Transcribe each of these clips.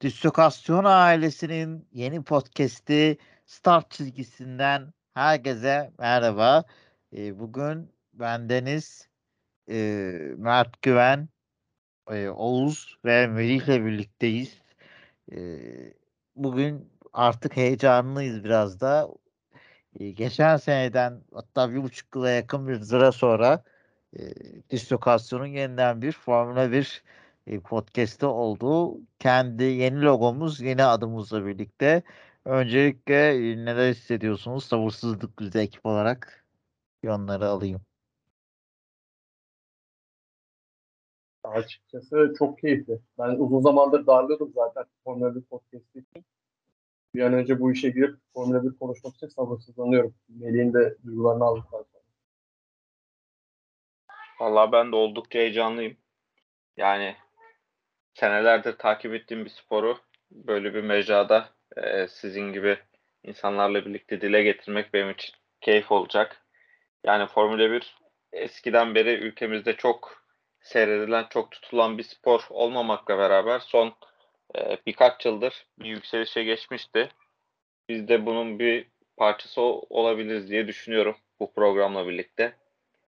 Distokasyon ailesinin yeni podcast'i Start çizgisinden herkese merhaba. E, bugün bendeniz e, Mert Güven, e, Oğuz ve Melih ile birlikteyiz. E, bugün artık heyecanlıyız biraz da. E, geçen seneden hatta bir buçuk yıla yakın bir sıra sonra e, Distokasyon'un yeniden bir Formula 1 e, podcast'te olduğu kendi yeni logomuz, yeni adımızla birlikte. Öncelikle e, neler hissediyorsunuz? Sabırsızlık bize ekip olarak onları alayım. Açıkçası çok keyifli. Ben uzun zamandır darlıyordum zaten Formula 1 podcast'i için. Bir an önce bu işe girip Formula 1 konuşmak için sabırsızlanıyorum. Melih'in de duygularını aldıktan sonra. Vallahi ben de oldukça heyecanlıyım. Yani senelerdir takip ettiğim bir sporu böyle bir mecrada e, sizin gibi insanlarla birlikte dile getirmek benim için keyif olacak. Yani Formula 1 eskiden beri ülkemizde çok seyredilen, çok tutulan bir spor olmamakla beraber son e, birkaç yıldır bir yükselişe geçmişti. Biz de bunun bir parçası olabiliriz diye düşünüyorum bu programla birlikte.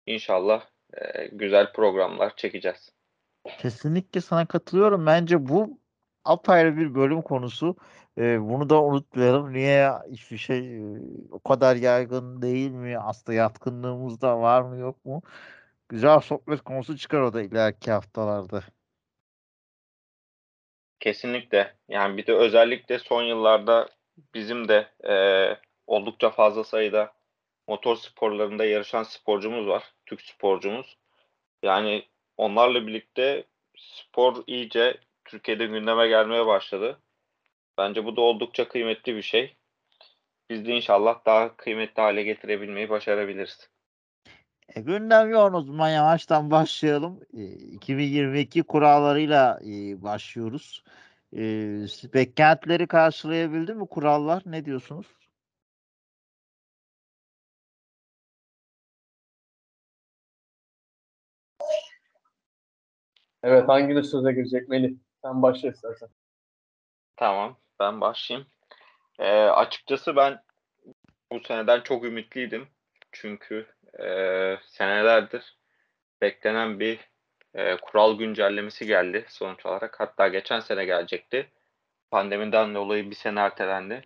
İnşallah e, güzel programlar çekeceğiz. Kesinlikle sana katılıyorum. Bence bu apayrı bir bölüm konusu. Ee, bunu da unutmayalım. Niye hiçbir şey e, o kadar yaygın değil mi? Aslında yatkınlığımız da var mı yok mu? Güzel sohbet konusu çıkar o da ileriki haftalarda. Kesinlikle. Yani bir de özellikle son yıllarda bizim de e, oldukça fazla sayıda motor sporlarında yarışan sporcumuz var. Türk sporcumuz. Yani onlarla birlikte spor iyice Türkiye'de gündeme gelmeye başladı. Bence bu da oldukça kıymetli bir şey. Biz de inşallah daha kıymetli hale getirebilmeyi başarabiliriz. E, gündem yoğun o zaman yavaştan başlayalım. E, 2022 kurallarıyla e, başlıyoruz. E, beklentileri karşılayabildi mi kurallar? Ne diyorsunuz? Evet hanginiz söze girecek Melih? Sen başla istersen. Tamam ben başlayayım. E, açıkçası ben bu seneden çok ümitliydim. Çünkü e, senelerdir beklenen bir e, kural güncellemesi geldi sonuç olarak. Hatta geçen sene gelecekti. Pandemiden dolayı bir sene ertelendi.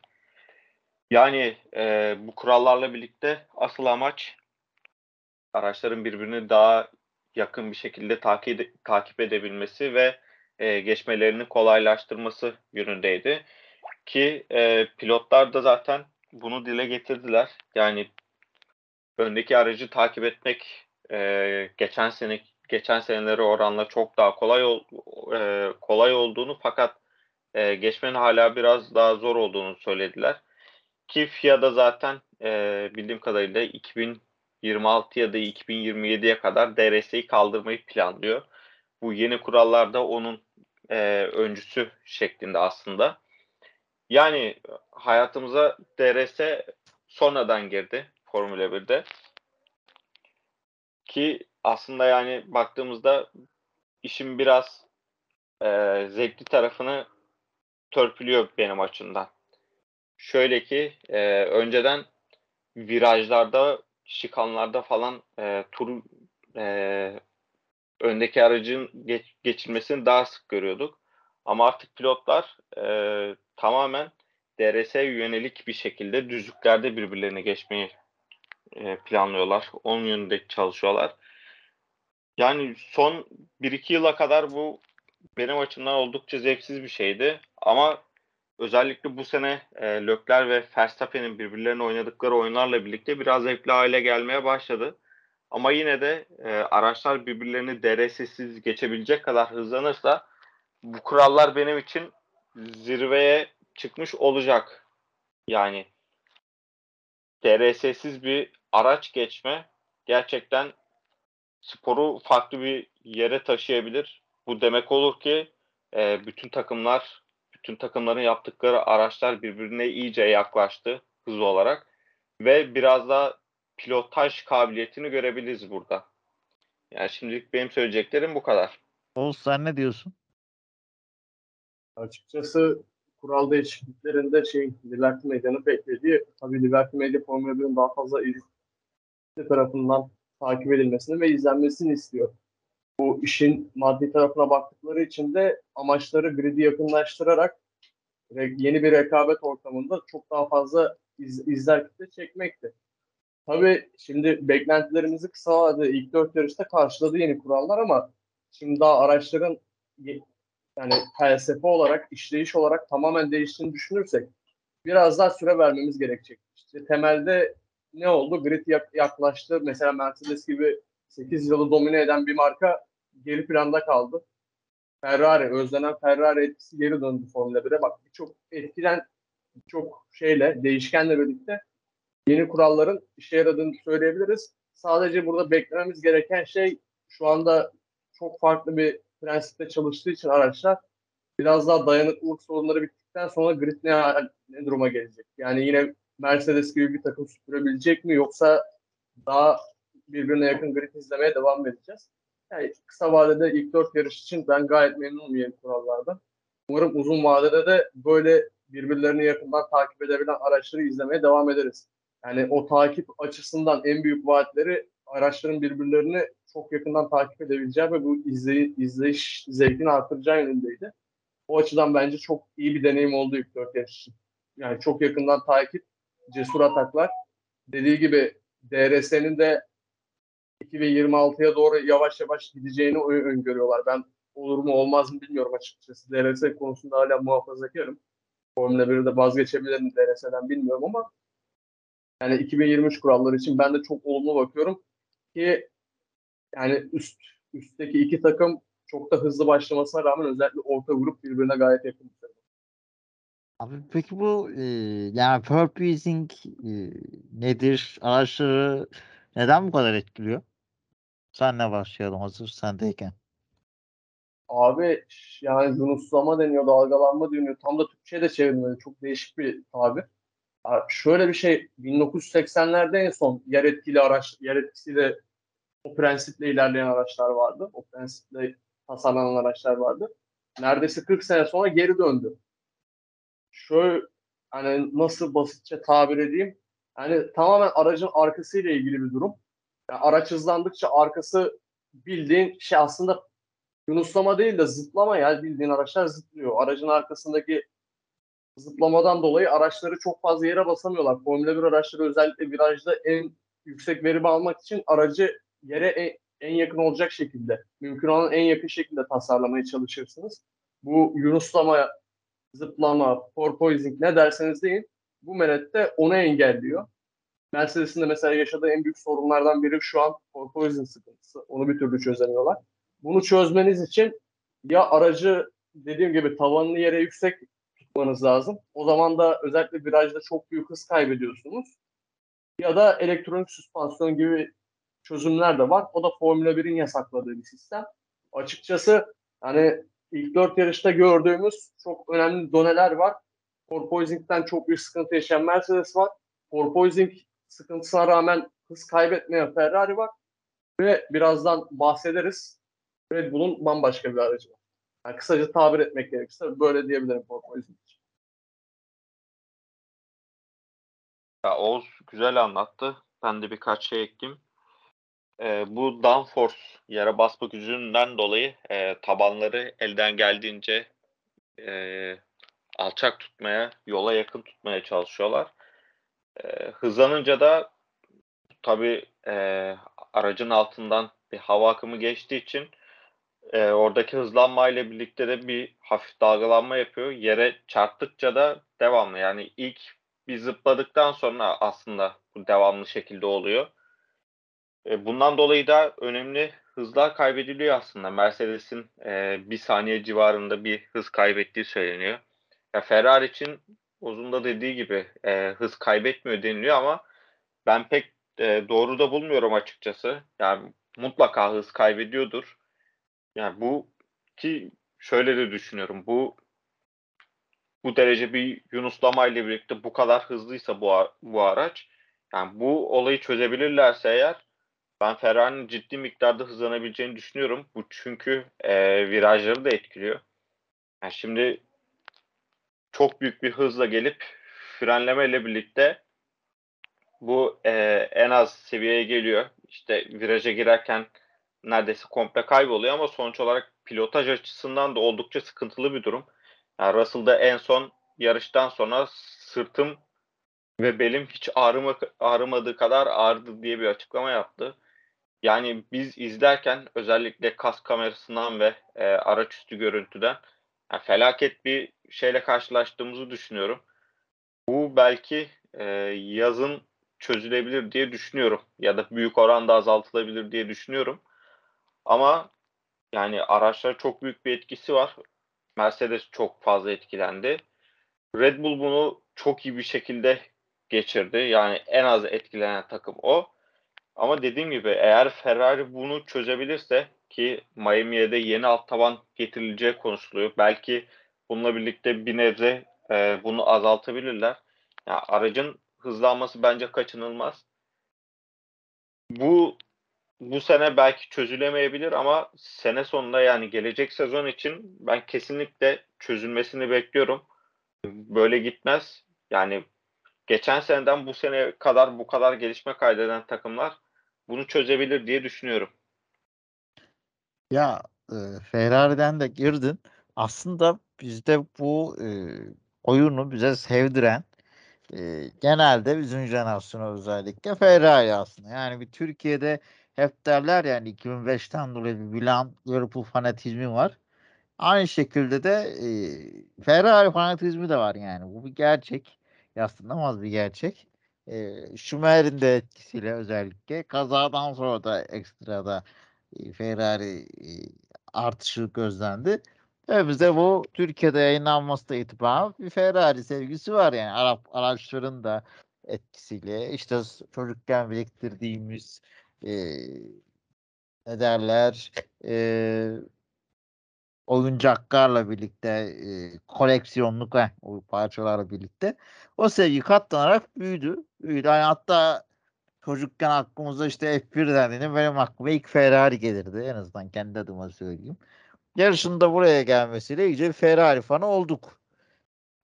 Yani e, bu kurallarla birlikte asıl amaç araçların birbirini daha yakın bir şekilde takip, takip edebilmesi ve e, geçmelerini kolaylaştırması yönündeydi. Ki e, pilotlar da zaten bunu dile getirdiler. Yani öndeki aracı takip etmek e, geçen sene geçen senelere oranla çok daha kolay ol, e, kolay olduğunu fakat e, geçmenin hala biraz daha zor olduğunu söylediler. Ki FIA da zaten e, bildiğim kadarıyla 2026 ya da 2027'ye kadar DRS'yi kaldırmayı planlıyor. Bu yeni kurallar da onun e, öncüsü şeklinde aslında. Yani hayatımıza DRS sonradan girdi Formula 1'de. Ki aslında yani baktığımızda işin biraz e, zevkli tarafını törpülüyor benim açımdan. Şöyle ki e, önceden virajlarda, şikanlarda falan e, tur e, öndeki aracın geç, geçilmesini daha sık görüyorduk. Ama artık pilotlar e, tamamen DRS'ye yönelik bir şekilde düzlüklerde birbirlerine geçmeyi e, planlıyorlar. Onun yönünde çalışıyorlar. Yani son 1-2 yıla kadar bu benim açımdan oldukça zevksiz bir şeydi. Ama özellikle bu sene e, Lökler ve Verstappen'in birbirlerine oynadıkları oyunlarla birlikte biraz zevkli hale gelmeye başladı. Ama yine de e, araçlar birbirlerini DRS'siz geçebilecek kadar hızlanırsa bu kurallar benim için zirveye çıkmış olacak. Yani DRS'siz bir araç geçme gerçekten sporu farklı bir yere taşıyabilir. Bu demek olur ki e, bütün takımlar, bütün takımların yaptıkları araçlar birbirine iyice yaklaştı hız olarak ve biraz daha pilotaj kabiliyetini görebiliriz burada. Yani şimdilik benim söyleyeceklerim bu kadar. Oğuz sen ne diyorsun? Açıkçası kural değişikliklerinde şey Liberty Medya'nın beklediği tabii Liberty Media Formula 1'in daha fazla tarafından takip edilmesini ve izlenmesini istiyor. Bu işin maddi tarafına baktıkları için de amaçları gridi yakınlaştırarak yeni bir rekabet ortamında çok daha fazla iz, izler kitle çekmekti. Tabii şimdi beklentilerimizi kısa vadede ilk dört yarışta karşıladı yeni kurallar ama şimdi daha araçların yani felsefe olarak, işleyiş olarak tamamen değiştiğini düşünürsek biraz daha süre vermemiz gerekecek. İşte temelde ne oldu? Grid yaklaştı. Mesela Mercedes gibi 8 yılı domine eden bir marka geri planda kaldı. Ferrari, özlenen Ferrari etkisi geri döndü Formula 1'e. Bak birçok etkilen çok şeyle, değişkenle birlikte yeni kuralların işe yaradığını söyleyebiliriz. Sadece burada beklememiz gereken şey şu anda çok farklı bir prensipte çalıştığı için araçlar biraz daha dayanıklılık sorunları bittikten sonra grid ne, ne duruma gelecek? Yani yine Mercedes gibi bir takım süpürebilecek mi yoksa daha birbirine yakın grid izlemeye devam edeceğiz? Yani kısa vadede ilk dört yarış için ben gayet memnunum yeni kurallardan. Umarım uzun vadede de böyle birbirlerini yakından takip edebilen araçları izlemeye devam ederiz. Yani o takip açısından en büyük vaatleri araçların birbirlerini çok yakından takip edebileceği ve bu izley izleyiş zevkini artıracağı yönündeydi. O açıdan bence çok iyi bir deneyim oldu ilk dört yarış için. Yani çok yakından takip, cesur ataklar. Dediği gibi DRS'nin de 2026'ya doğru yavaş yavaş gideceğini öngörüyorlar. Ben olur mu olmaz mı bilmiyorum açıkçası. DRS konusunda hala muhafazakarım. Formula 1'de vazgeçebilir mi DRS'den bilmiyorum ama yani 2023 kuralları için ben de çok olumlu bakıyorum ki yani üst üstteki iki takım çok da hızlı başlamasına rağmen özellikle orta grup birbirine gayet yakın. Abi peki bu e, yani purposing e, nedir? Araçları neden bu kadar etkiliyor? Senle başlayalım hazır sendeyken. Abi yani yunuslama deniyor, dalgalanma deniyor. Tam da Türkçe'ye de çevrilmedi. Çok değişik bir tabir. Abi şöyle bir şey 1980'lerde en son yer etkili araç, yer etkisiyle o prensiple ilerleyen araçlar vardı. O prensiple tasarlanan araçlar vardı. Neredeyse 40 sene sonra geri döndü. Şöyle hani nasıl basitçe tabir edeyim? Yani tamamen aracın arkasıyla ilgili bir durum. Yani araç hızlandıkça arkası bildiğin şey aslında yunuslama değil de zıplama yani bildiğin araçlar zıplıyor. Aracın arkasındaki zıplamadan dolayı araçları çok fazla yere basamıyorlar. Formula 1 araçları özellikle virajda en yüksek verimi almak için aracı yere en, en yakın olacak şekilde, mümkün olan en yakın şekilde tasarlamaya çalışırsınız. Bu yunuslama, zıplama, porpoising ne derseniz deyin bu menette onu engelliyor. Mercedes'in de mesela yaşadığı en büyük sorunlardan biri şu an porpoising sıkıntısı. Onu bir türlü çözemiyorlar. Bunu çözmeniz için ya aracı dediğim gibi tavanını yere yüksek tutmanız lazım. O zaman da özellikle virajda çok büyük hız kaybediyorsunuz. Ya da elektronik süspansiyon gibi çözümler de var. O da Formula 1'in yasakladığı bir sistem. Açıkçası hani ilk dört yarışta gördüğümüz çok önemli doneler var. Porpoising'den çok büyük sıkıntı yaşayan Mercedes var. Porpoising sıkıntısına rağmen hız kaybetmeyen Ferrari var. Ve birazdan bahsederiz. Red Bull'un bambaşka bir aracı var. Yani kısaca tabir etmek gerekirse böyle diyebilirim porpoising için. Ya Oğuz güzel anlattı. Ben de birkaç şey ekleyeyim. Ee, bu downforce yere basma gücünden dolayı e, tabanları elden geldiğince e, alçak tutmaya, yola yakın tutmaya çalışıyorlar. E, hızlanınca da tabii e, aracın altından bir hava akımı geçtiği için e, oradaki hızlanma ile birlikte de bir hafif dalgalanma yapıyor. Yere çarptıkça da devamlı yani ilk bir zıpladıktan sonra aslında bu devamlı şekilde oluyor. E, bundan dolayı da önemli hızlar kaybediliyor aslında. Mercedes'in e, bir saniye civarında bir hız kaybettiği söyleniyor. Ya Ferrari için uzun dediği gibi e, hız kaybetmiyor deniliyor ama ben pek e, doğru da bulmuyorum açıkçası. Yani mutlaka hız kaybediyordur. Yani bu ki şöyle de düşünüyorum. Bu bu derece bir yunuslama ile birlikte bu kadar hızlıysa bu bu araç yani bu olayı çözebilirlerse eğer ben Ferrari'nin ciddi miktarda hızlanabileceğini düşünüyorum. Bu çünkü e, virajları da etkiliyor. Yani şimdi çok büyük bir hızla gelip frenlemeyle birlikte bu e, en az seviyeye geliyor. İşte viraja girerken neredeyse komple kayboluyor ama sonuç olarak pilotaj açısından da oldukça sıkıntılı bir durum. Yani Russell'da en son yarıştan sonra sırtım ve belim hiç ağrıma, ağrımadığı kadar ağrıdı diye bir açıklama yaptı. Yani biz izlerken özellikle kas kamerasından ve e, araçüstü görüntüden yani felaket bir şeyle karşılaştığımızı düşünüyorum. Bu belki e, yazın çözülebilir diye düşünüyorum ya da büyük oranda azaltılabilir diye düşünüyorum. Ama yani araçlara çok büyük bir etkisi var. Mercedes çok fazla etkilendi. Red Bull bunu çok iyi bir şekilde geçirdi. Yani en az etkilenen takım o. Ama dediğim gibi eğer Ferrari bunu çözebilirse ki Miami'ye de yeni alt taban getirileceği konuşuluyor. Belki bununla birlikte bir nebze e, bunu azaltabilirler. Yani aracın hızlanması bence kaçınılmaz. Bu bu sene belki çözülemeyebilir ama sene sonunda yani gelecek sezon için ben kesinlikle çözülmesini bekliyorum. Böyle gitmez. Yani geçen seneden bu sene kadar bu kadar gelişme kaydeden takımlar bunu çözebilir diye düşünüyorum. Ya e, Ferrari'den de girdin. Aslında bizde bu e, oyunu bize sevdiren e, genelde bizim jenerasyona özellikle Ferrari aslında. Yani bir Türkiye'de hep derler yani 2005'ten dolayı bir Milan Liverpool fanatizmi var. Aynı şekilde de e, Ferrari fanatizmi de var yani. Bu bir gerçek. Yaslınamaz bir gerçek. E, Schumacher'in de etkisiyle özellikle kazadan sonra da ekstra da e, Ferrari artışı gözlendi. Ve bu Türkiye'de yayınlanması da itibaren bir Ferrari sevgisi var yani Arap araçların da etkisiyle işte çocukken biriktirdiğimiz e, ne derler e, oyuncaklarla birlikte e, koleksiyonluk heh, o parçalarla birlikte o sevgi katlanarak büyüdü. büyüdü. Yani hatta çocukken aklımıza işte F1 dendiğinde benim aklıma ilk Ferrari gelirdi. En azından kendi adıma söyleyeyim. Yarışında buraya gelmesiyle iyice Ferrari fanı olduk.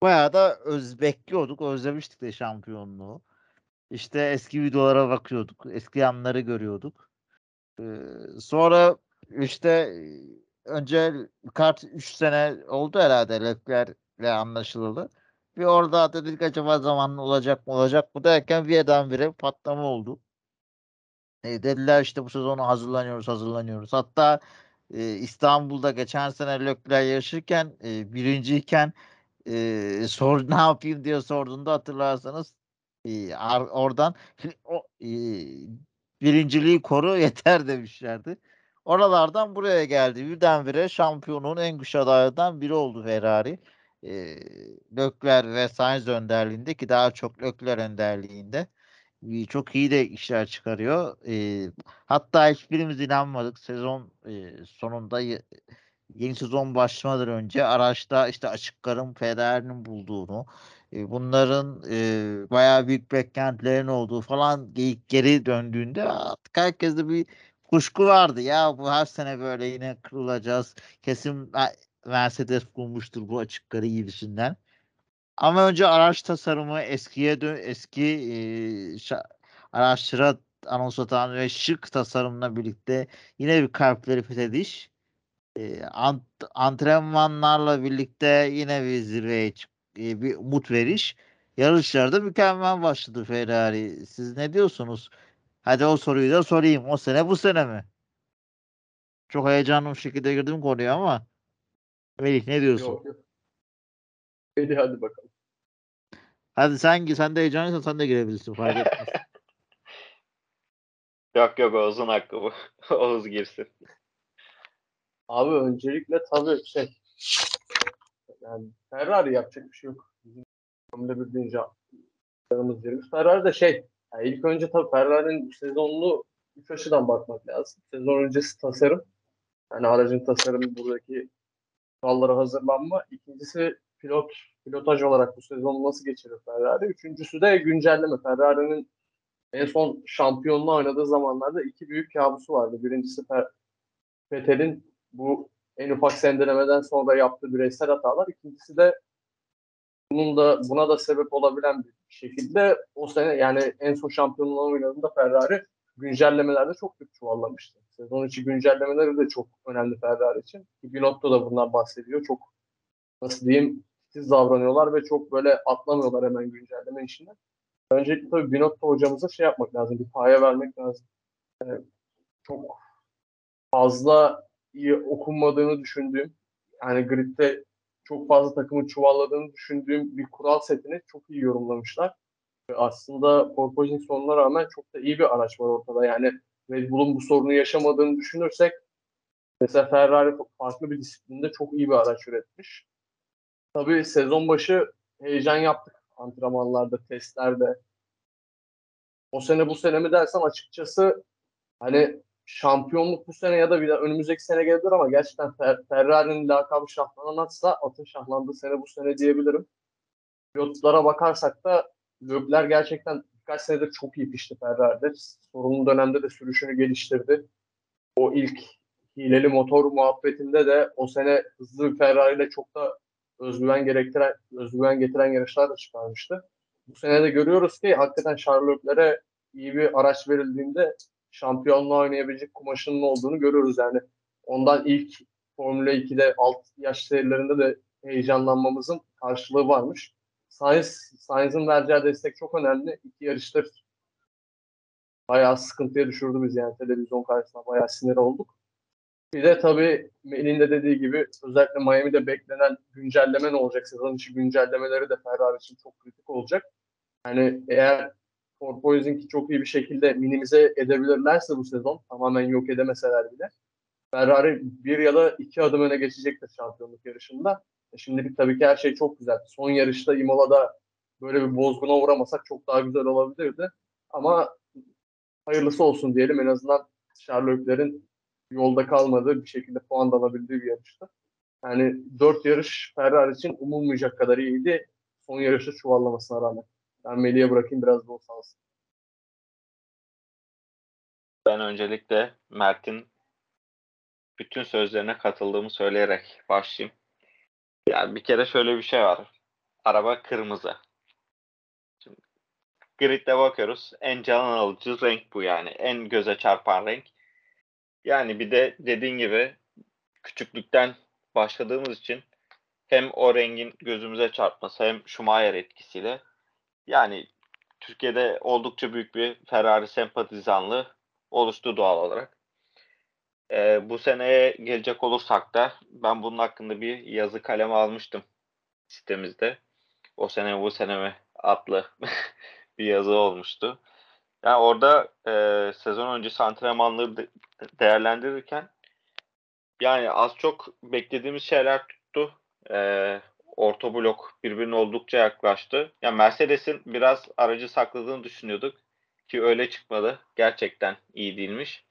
Bayağı da öz bekliyorduk. Özlemiştik de şampiyonluğu. İşte eski videolara bakıyorduk. Eski anları görüyorduk. Ee, sonra işte önce kart 3 sene oldu herhalde Leclerc'le anlaşılalı. Bir orada dedik acaba zamanlı olacak mı olacak mı derken birdenbire patlama oldu. E, dediler işte bu sezonu hazırlanıyoruz hazırlanıyoruz. Hatta e, İstanbul'da geçen sene Leclerc yarışırken e, birinciyken e, sor ne yapayım diye sorduğunda hatırlarsanız e, oradan o, e, birinciliği koru yeter demişlerdi. Oralardan buraya geldi. Birdenbire şampiyonun en güçlü adaylarından biri oldu Ferrari. E, Leclerc ve Sainz önderliğinde ki daha çok Leclerc önderliğinde. E, çok iyi de işler çıkarıyor. E, hatta hiçbirimiz inanmadık. Sezon e, sonunda yeni sezon başlamadan önce araçta işte açık karın bulduğunu bunların e, bayağı büyük beklentilerin olduğu falan geri döndüğünde artık herkeste bir kuşku vardı. Ya bu her sene böyle yine kırılacağız. Kesin Mercedes bulmuştur bu açıkları gibisinden. Ama önce araç tasarımı eskiye dön eski e, araçlara anons atan ve şık tasarımla birlikte yine bir kalpleri fethediş. E, ant, antrenmanlarla birlikte yine bir zirveye e, bir umut veriş. Yarışlarda mükemmel başladı Ferrari. Siz ne diyorsunuz? Hadi o soruyu da sorayım. O sene bu sene mi? Çok heyecanlı bir şekilde girdim konuya ama Melih ne diyorsun? Yok yok. Hadi hadi bakalım. Hadi sen sen de heyecanlıysan sen de girebilirsin fark etmez. yok yok Oğuz'un hakkı bu. Oğuz girsin. Abi öncelikle tabii şey yani Ferrari yapacak bir şey yok. Bizim Formula 1 deyince canımız yerimiz. Ferrari de şey yani ilk önce tabii Ferrari'nin sezonunu üç açıdan bakmak lazım. Sezon öncesi tasarım. Yani aracın tasarımı buradaki kurallara hazırlanma. İkincisi pilot pilotaj olarak bu sezon nasıl geçirir Ferrari. Üçüncüsü de güncelleme. Ferrari'nin en son şampiyonluğu oynadığı zamanlarda iki büyük kabusu vardı. Birincisi Vettel'in bu en ufak sendelemeden sonra yaptığı bireysel hatalar. İkincisi de bunun da buna da sebep olabilen bir şekilde o sene yani en son şampiyonluğu oynadığında Ferrari güncellemelerde çok kötü çuvallamıştı. Sezon içi güncellemeleri de çok önemli Ferrari için. Binotto da bundan bahsediyor. Çok nasıl diyeyim titiz davranıyorlar ve çok böyle atlamıyorlar hemen güncelleme işine. Öncelikle tabii Binotto hocamıza şey yapmak lazım. Bir paya vermek lazım. Yani çok fazla iyi okunmadığını düşündüğüm yani gridde çok fazla takımı çuvalladığını düşündüğüm bir kural setini çok iyi yorumlamışlar. Aslında porpoising sonuna rağmen çok da iyi bir araç var ortada. Yani Red Bull'un bu sorunu yaşamadığını düşünürsek mesela Ferrari farklı bir disiplinde çok iyi bir araç üretmiş. Tabii sezon başı heyecan yaptık antrenmanlarda, testlerde. O sene bu sene mi dersen açıkçası hani şampiyonluk bu sene ya da bir de önümüzdeki sene gelebilir ama gerçekten Fer- Ferrari'nin lakabı şahlananatsa atın şahlandığı sene bu sene diyebilirim. Pilotlara bakarsak da Lökler gerçekten birkaç senedir çok iyi pişti Ferrari'de. Sorunlu dönemde de sürüşünü geliştirdi. O ilk hileli motor muhabbetinde de o sene hızlı bir Ferrari ile çok da özgüven gerektiren, özgüven getiren yarışlar da çıkarmıştı. Bu sene de görüyoruz ki hakikaten Charlotte'lere iyi bir araç verildiğinde şampiyonluğa oynayabilecek kumaşının olduğunu görüyoruz yani. Ondan ilk Formula 2'de alt yaş serilerinde de heyecanlanmamızın karşılığı varmış. Sainz, Sainz'ın vereceği destek çok önemli. İki yarıştır bayağı sıkıntıya düşürdü biz yani televizyon karşısında bayağı sinir olduk. Bir de tabii Melih'in de dediği gibi özellikle Miami'de beklenen güncelleme ne olacak? Sezon içi güncellemeleri de Ferrari için çok kritik olacak. Yani eğer porpoising'i çok iyi bir şekilde minimize edebilirlerse bu sezon tamamen yok edemeseler bile Ferrari bir ya da iki adım öne geçecektir şampiyonluk yarışında. Şimdilik tabii ki her şey çok güzel. Son yarışta Imola'da böyle bir bozguna uğramasak çok daha güzel olabilirdi. Ama hayırlısı olsun diyelim. En azından Sherlock'lerin yolda kalmadığı bir şekilde puan da alabildiği bir yarıştı. Yani dört yarış Ferrari için umulmayacak kadar iyiydi. Son yarışta çuvallamasına rağmen. Ben Melih'e bırakayım biraz da o sağ olsun. Ben öncelikle Mert'in bütün sözlerine katıldığımı söyleyerek başlayayım. Yani bir kere şöyle bir şey var. Araba kırmızı. Şimdi gridde bakıyoruz. En can alıcı renk bu yani. En göze çarpan renk. Yani bir de dediğin gibi küçüklükten başladığımız için hem o rengin gözümüze çarpması hem Schumacher etkisiyle yani Türkiye'de oldukça büyük bir Ferrari sempatizanlığı oluştu doğal olarak. Ee, bu seneye gelecek olursak da ben bunun hakkında bir yazı kaleme almıştım sitemizde. O sene bu sene mi adlı bir yazı olmuştu. Yani orada e, sezon öncesi antrenmanları de, değerlendirirken yani az çok beklediğimiz şeyler tuttu. E, orta blok birbirine oldukça yaklaştı. Yani Mercedes'in biraz aracı sakladığını düşünüyorduk ki öyle çıkmadı. Gerçekten iyi değilmiş.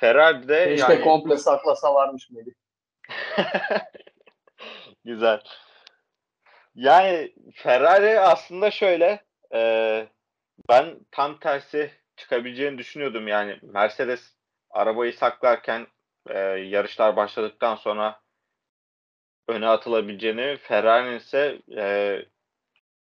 Ferrari'de Keşke yani... komple saklasa varmış Melih. Güzel. Yani Ferrari aslında şöyle e, ben tam tersi çıkabileceğini düşünüyordum. Yani Mercedes arabayı saklarken e, yarışlar başladıktan sonra öne atılabileceğini, Ferrari'nin ise e,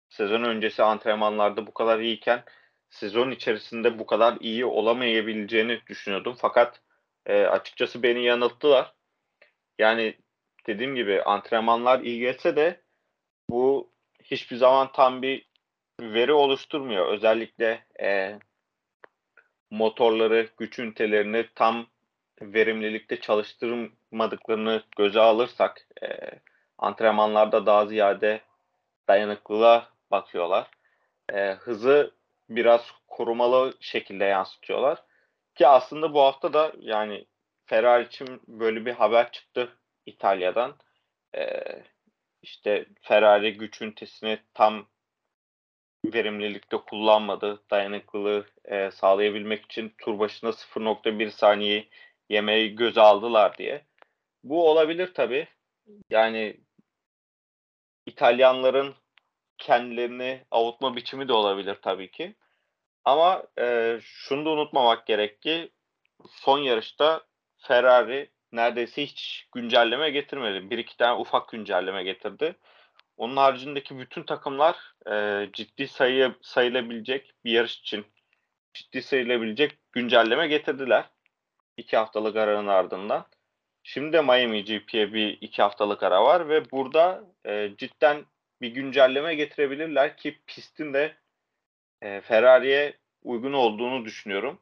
sezon öncesi antrenmanlarda bu kadar iyiyken sezon içerisinde bu kadar iyi olamayabileceğini düşünüyordum. Fakat e, açıkçası beni yanılttılar. Yani dediğim gibi antrenmanlar iyi geçse de bu hiçbir zaman tam bir veri oluşturmuyor. Özellikle e, motorları, güç ünitelerini tam verimlilikte çalıştırmadıklarını göze alırsak e, antrenmanlarda daha ziyade dayanıklılığa bakıyorlar. E, hızı biraz korumalı şekilde yansıtıyorlar. Ki aslında bu hafta da yani Ferrari için böyle bir haber çıktı İtalya'dan. E, işte Ferrari güç ünitesini tam verimlilikte kullanmadı. Dayanıklılığı e, sağlayabilmek için tur başına 0.1 saniye yemeği göze aldılar diye. Bu olabilir tabii. Yani İtalyanların kendilerini avutma biçimi de olabilir tabii ki. Ama e, şunu da unutmamak gerek ki son yarışta Ferrari neredeyse hiç güncelleme getirmedi. Bir iki tane ufak güncelleme getirdi. Onun haricindeki bütün takımlar e, ciddi sayı sayılabilecek bir yarış için ciddi sayılabilecek güncelleme getirdiler. iki haftalık aranın ardından. Şimdi de Miami GP'ye bir iki haftalık ara var ve burada e, cidden bir güncelleme getirebilirler ki pistin de e, Ferrari'ye uygun olduğunu düşünüyorum.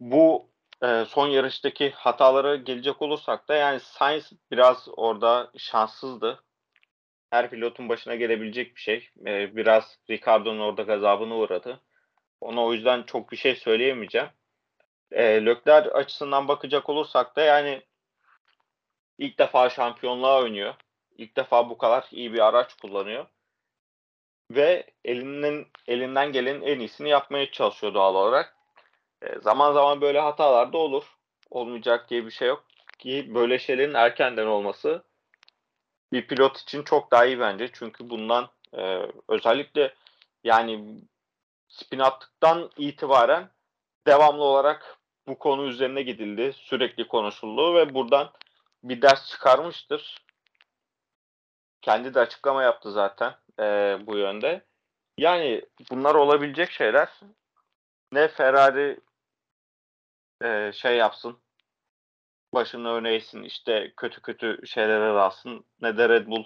Bu e, son yarıştaki hatalara gelecek olursak da yani Sainz biraz orada şanssızdı. Her pilotun başına gelebilecek bir şey. E, biraz Ricardo'nun orada gazabını uğradı. Ona o yüzden çok bir şey söyleyemeyeceğim. E, Lökler açısından bakacak olursak da yani ilk defa şampiyonluğa oynuyor. İlk defa bu kadar iyi bir araç kullanıyor. Ve elinden elinden gelen en iyisini yapmaya çalışıyor doğal olarak. E, zaman zaman böyle hatalar da olur. Olmayacak diye bir şey yok. Ki böyle şeylerin erkenden olması bir pilot için çok daha iyi bence. Çünkü bundan e, özellikle yani spin attıktan itibaren devamlı olarak bu konu üzerine gidildi. Sürekli konuşuldu ve buradan bir ders çıkarmıştır. Kendi de açıklama yaptı zaten e, bu yönde. Yani bunlar olabilecek şeyler. Ne Ferrari e, şey yapsın, başını öne eğsin, işte kötü kötü şeylere rastsın. Ne de Red Bull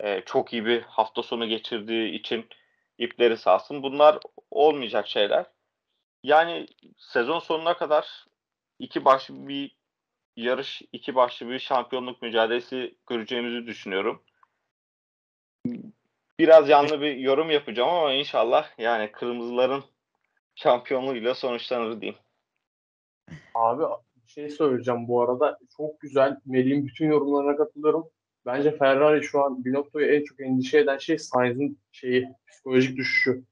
e, çok iyi bir hafta sonu geçirdiği için ipleri sağsın. Bunlar olmayacak şeyler. Yani sezon sonuna kadar iki başlı bir yarış, iki başlı bir şampiyonluk mücadelesi göreceğimizi düşünüyorum. Biraz yanlı bir yorum yapacağım ama inşallah yani kırmızıların şampiyonluğuyla sonuçlanır diyeyim. Abi bir şey söyleyeceğim bu arada. Çok güzel. Melih'in bütün yorumlarına katılıyorum. Bence Ferrari şu an Binotto'yu en çok endişe eden şey Sainz'in şeyi, psikolojik düşüşü.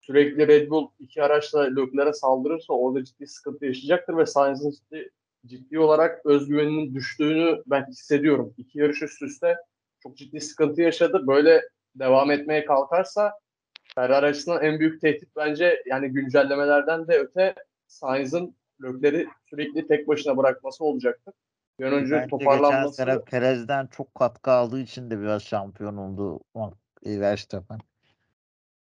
Sürekli Red Bull iki araçla Leclerc'e saldırırsa orada ciddi sıkıntı yaşayacaktır ve Sainz'in ciddi, ciddi olarak özgüveninin düştüğünü ben hissediyorum. İki yarış üst üste çok ciddi sıkıntı yaşadı. Böyle devam etmeye kalkarsa Ferrari açısından en büyük tehdit bence yani güncellemelerden de öte Sainz'ın Leclerc'i sürekli tek başına bırakması olacaktır. Bir an önce Bence toparlanması. geçen sene Perez'den çok katkı aldığı için de biraz şampiyon oldu Verstappen.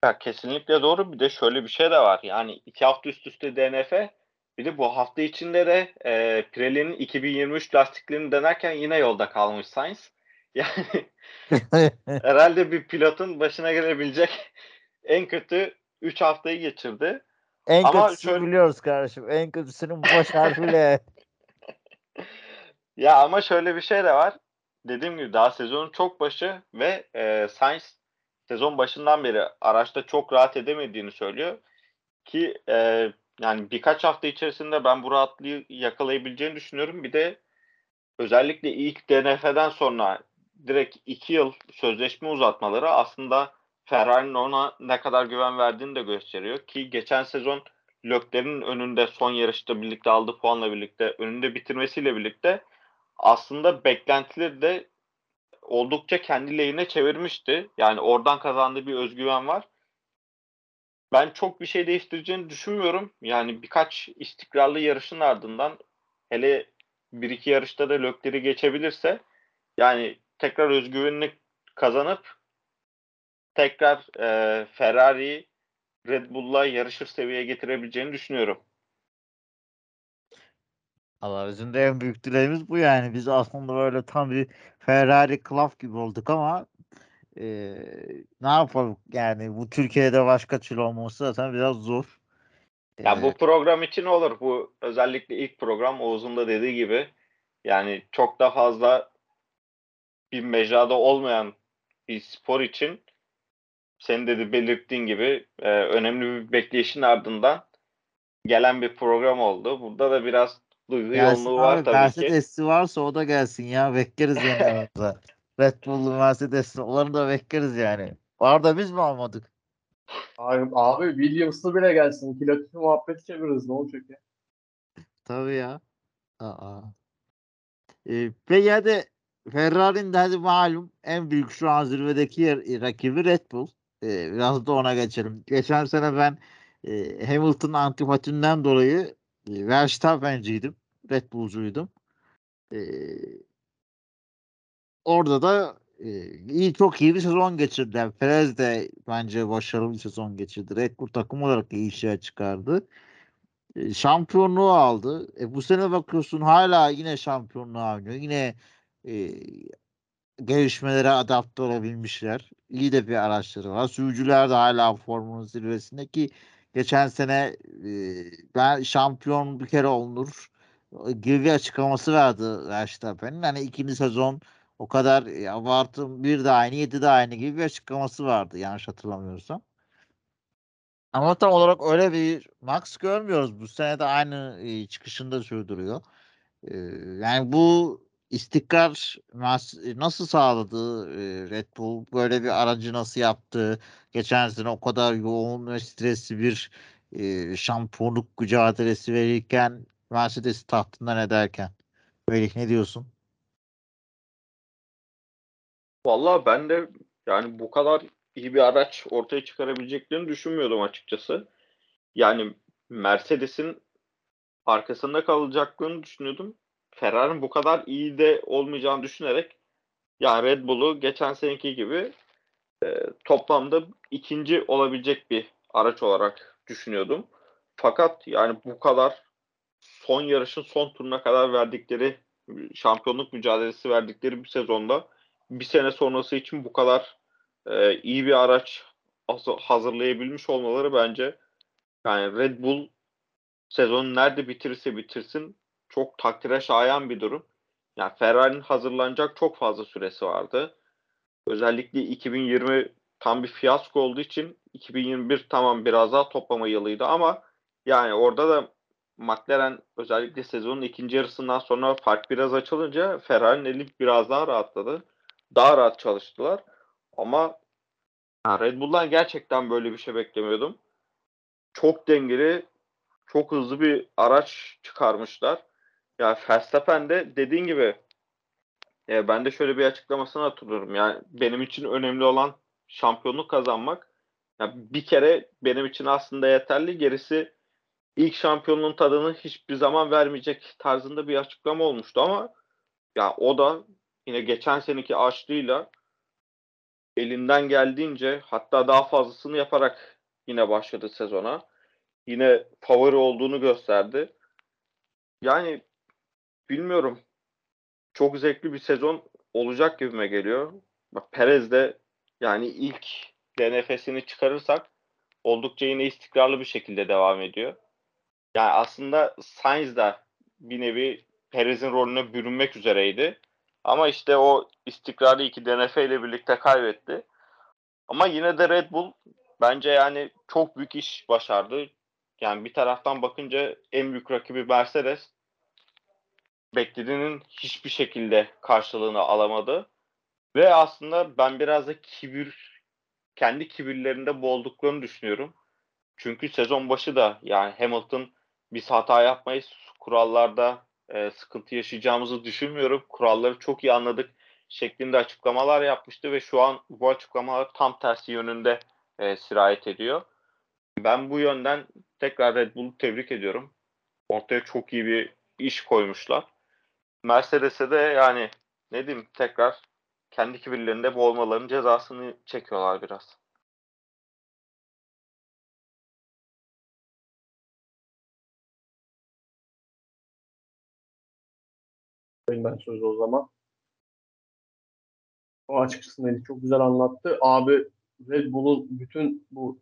Ya kesinlikle doğru. Bir de şöyle bir şey de var. Yani iki hafta üst üste DNF bir de bu hafta içinde de e, Pirelli'nin 2023 lastiklerini denerken yine yolda kalmış Sainz. Yani herhalde bir pilotun başına gelebilecek en kötü 3 haftayı geçirdi. en Ama kötüsünü şöyle- biliyoruz kardeşim. En kötüsünün baş harfiyle. Ya ama şöyle bir şey de var. Dediğim gibi daha sezonun çok başı ve e, Sainz sezon başından beri araçta çok rahat edemediğini söylüyor. Ki e, yani birkaç hafta içerisinde ben bu rahatlığı yakalayabileceğini düşünüyorum. Bir de özellikle ilk DNF'den sonra direkt iki yıl sözleşme uzatmaları aslında Ferrari'nin ona ne kadar güven verdiğini de gösteriyor. Ki geçen sezon Leclerc'in önünde son yarışta birlikte aldığı puanla birlikte önünde bitirmesiyle birlikte aslında beklentileri de oldukça kendi lehine çevirmişti. Yani oradan kazandığı bir özgüven var. Ben çok bir şey değiştireceğini düşünmüyorum. Yani birkaç istikrarlı yarışın ardından hele bir iki yarışta da Lökler'i geçebilirse yani tekrar özgüvenini kazanıp tekrar e, Ferrari'yi Red Bull'la yarışır seviyeye getirebileceğini düşünüyorum. Allah bizim de en büyük dileğimiz bu yani. Biz aslında böyle tam bir Ferrari Club gibi olduk ama e, ne yapalım yani bu Türkiye'de başka çil olması zaten biraz zor. Ya E, bu program için olur. Bu özellikle ilk program Oğuz'un da dediği gibi yani çok da fazla bir mecrada olmayan bir spor için senin de belirttiğin gibi e, önemli bir bekleyişin ardından gelen bir program oldu. Burada da biraz duygu yoğunluğu var abi, tabii ki. Mercedes'i varsa o da gelsin ya. Bekleriz yani. Red Bull'lu Mercedes'li onları da bekleriz yani. Var da biz mi almadık? Abi, abi Williams'lı bile gelsin. İki Latifi muhabbeti çeviririz. Ne olacak ya? Tabii ya. Aa. Ee, peki hadi Ferrari'nin de hadi malum en büyük şu an zirvedeki yer- rakibi Red Bull. Ee, biraz da ona geçelim. Geçen sene ben e, Hamilton antipatinden dolayı e, Verstappen'ciydim. Red Bull'cuydum. Ee, orada da e, iyi çok iyi bir sezon geçirdiler. Perez de bence başarılı bir sezon geçirdi. Red Bull takım olarak iyi işler çıkardı. E, şampiyonluğu aldı. E, bu sene bakıyorsun hala yine şampiyonluğu oynuyor. Yine e, gelişmelere adapte olabilmişler. İyi de bir araçları var. Sürücüler de hala formunun zirvesinde ki geçen sene e, ben şampiyon bir kere olunur gibi açıklaması vardı Verstappen'in. Hani ikinci sezon o kadar abartım bir de aynı yedi de aynı gibi bir açıklaması vardı yanlış hatırlamıyorsam. Ama tam olarak öyle bir Max görmüyoruz. Bu sene de aynı e, çıkışında sürdürüyor. E, yani bu istikrar nasıl sağladı e, Red Bull? Böyle bir aracı nasıl yaptı? Geçen sene o kadar yoğun ve stresli bir e, şampiyonluk mücadelesi verirken Mercedes tahtından ederken. Melih ne diyorsun? Vallahi ben de yani bu kadar iyi bir araç ortaya çıkarabileceklerini düşünmüyordum açıkçası. Yani Mercedes'in arkasında kalacaklarını düşünüyordum. Ferrari'nin bu kadar iyi de olmayacağını düşünerek yani Red Bull'u geçen seneki gibi e, toplamda ikinci olabilecek bir araç olarak düşünüyordum. Fakat yani bu kadar son yarışın son turuna kadar verdikleri şampiyonluk mücadelesi verdikleri bir sezonda bir sene sonrası için bu kadar e, iyi bir araç hazırlayabilmiş olmaları bence yani Red Bull sezonu nerede bitirirse bitirsin çok takdire şayan bir durum. Yani Ferrari'nin hazırlanacak çok fazla süresi vardı. Özellikle 2020 tam bir fiyasko olduğu için 2021 tamam biraz daha toplama yılıydı ama yani orada da McLaren özellikle sezonun ikinci yarısından sonra fark biraz açılınca Ferrari'nin eli biraz daha rahatladı. Daha rahat çalıştılar. Ama Red Bull'dan gerçekten böyle bir şey beklemiyordum. Çok dengeli, çok hızlı bir araç çıkarmışlar. Ya Verstappen de dediğin gibi e, ben de şöyle bir açıklamasını hatırlıyorum. Yani benim için önemli olan şampiyonluk kazanmak. Yani bir kere benim için aslında yeterli. Gerisi ilk şampiyonluğun tadını hiçbir zaman vermeyecek tarzında bir açıklama olmuştu ama ya o da yine geçen seneki açlığıyla elinden geldiğince hatta daha fazlasını yaparak yine başladı sezona. Yine favori olduğunu gösterdi. Yani bilmiyorum. Çok zevkli bir sezon olacak gibime geliyor. Bak Perez de yani ilk DNF'sini çıkarırsak oldukça yine istikrarlı bir şekilde devam ediyor. Yani aslında Sainz da bir nevi Perez'in rolüne bürünmek üzereydi. Ama işte o istikrarı iki DNF ile birlikte kaybetti. Ama yine de Red Bull bence yani çok büyük iş başardı. Yani bir taraftan bakınca en büyük rakibi Mercedes beklediğinin hiçbir şekilde karşılığını alamadı. Ve aslında ben biraz da kibir kendi kibirlerinde boğulduklarını düşünüyorum. Çünkü sezon başı da yani Hamilton biz hata yapmayız. Kurallarda e, sıkıntı yaşayacağımızı düşünmüyorum. Kuralları çok iyi anladık şeklinde açıklamalar yapmıştı ve şu an bu açıklamalar tam tersi yönünde e, sirayet ediyor. Ben bu yönden tekrar Red Bull'u tebrik ediyorum. Ortaya çok iyi bir iş koymuşlar. Mercedes'e de yani ne diyeyim tekrar kendi kibirlerinde boğulmaların cezasını çekiyorlar biraz. ben sözü o zaman. O açıkçası Melih çok güzel anlattı. Abi Red Bull'un bütün bu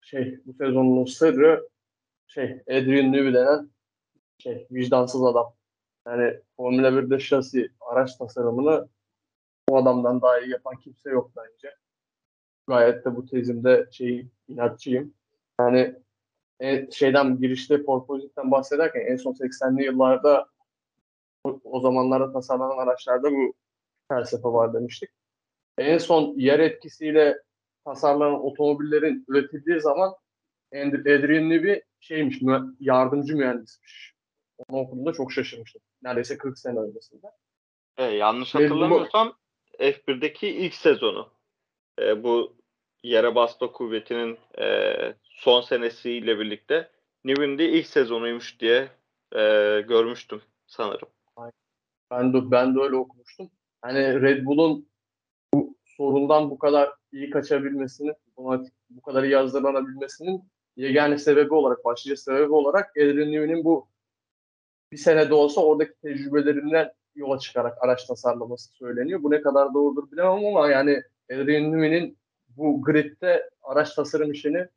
şey bu sezonun sırrı şey Adrian Newey denen şey vicdansız adam. Yani Formula 1'de şasi araç tasarımını o adamdan daha iyi yapan kimse yok bence. Gayet de bu tezimde şey inatçıyım. Yani e, şeyden girişte Porpoising'den bahsederken en son 80'li yıllarda o zamanlarda tasarlanan araçlarda bu felsefe var demiştik. En son yer etkisiyle tasarlanan otomobillerin üretildiği zaman Adrian Newey şeymiş, yardımcı mühendismiş. Onu okuduğumda çok şaşırmıştım. Neredeyse 40 sene öncesinde. E, yanlış hatırlamıyorsam F1'deki ilk sezonu. E, bu yere basma kuvvetinin e, son senesiyle birlikte Newey'nin de ilk sezonuymuş diye e, görmüştüm sanırım. Ben de, ben de öyle okumuştum. hani Red Bull'un bu sorundan bu kadar iyi kaçabilmesinin, buna bu kadar iyi hazırlanabilmesinin yegane sebebi olarak, başlıca sebebi olarak Adrian Newey'nin bu bir sene de olsa oradaki tecrübelerinden yola çıkarak araç tasarlaması söyleniyor. Bu ne kadar doğrudur bilemem ama yani Adrian Newey'nin bu gridde araç tasarım işini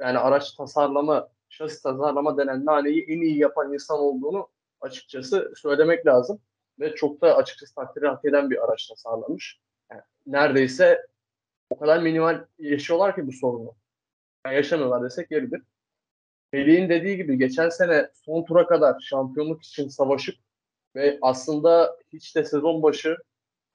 yani araç tasarlama, şasi tasarlama denen naneyi en iyi yapan insan olduğunu açıkçası söylemek lazım. Ve çok da açıkçası takdiri hak eden bir araç tasarlamış. Yani neredeyse o kadar minimal yaşıyorlar ki bu sorunu. Yani yaşamıyorlar desek yeridir. Melih'in dediği gibi geçen sene son tura kadar şampiyonluk için savaşıp ve aslında hiç de sezon başı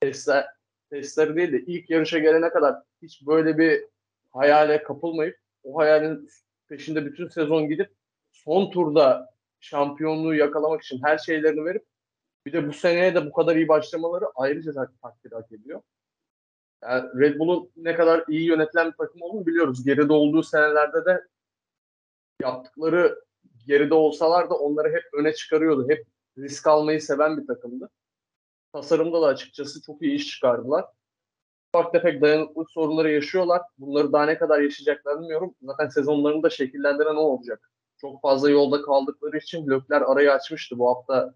testler, testleri değil de ilk yarışa gelene kadar hiç böyle bir hayale kapılmayıp o hayalin peşinde bütün sezon gidip son turda şampiyonluğu yakalamak için her şeylerini verip bir de bu seneye de bu kadar iyi başlamaları ayrıca takdir hak ediyor. Yani Red Bull'un ne kadar iyi yönetilen bir takım olduğunu biliyoruz. Geride olduğu senelerde de yaptıkları geride olsalar da onları hep öne çıkarıyordu. Hep risk almayı seven bir takımdı. Tasarımda da açıkçası çok iyi iş çıkardılar. Ufak tefek dayanıklık sorunları yaşıyorlar. Bunları daha ne kadar yaşayacaklar bilmiyorum. Zaten sezonlarını da şekillendiren o olacak. Çok fazla yolda kaldıkları için Lökler arayı açmıştı. Bu hafta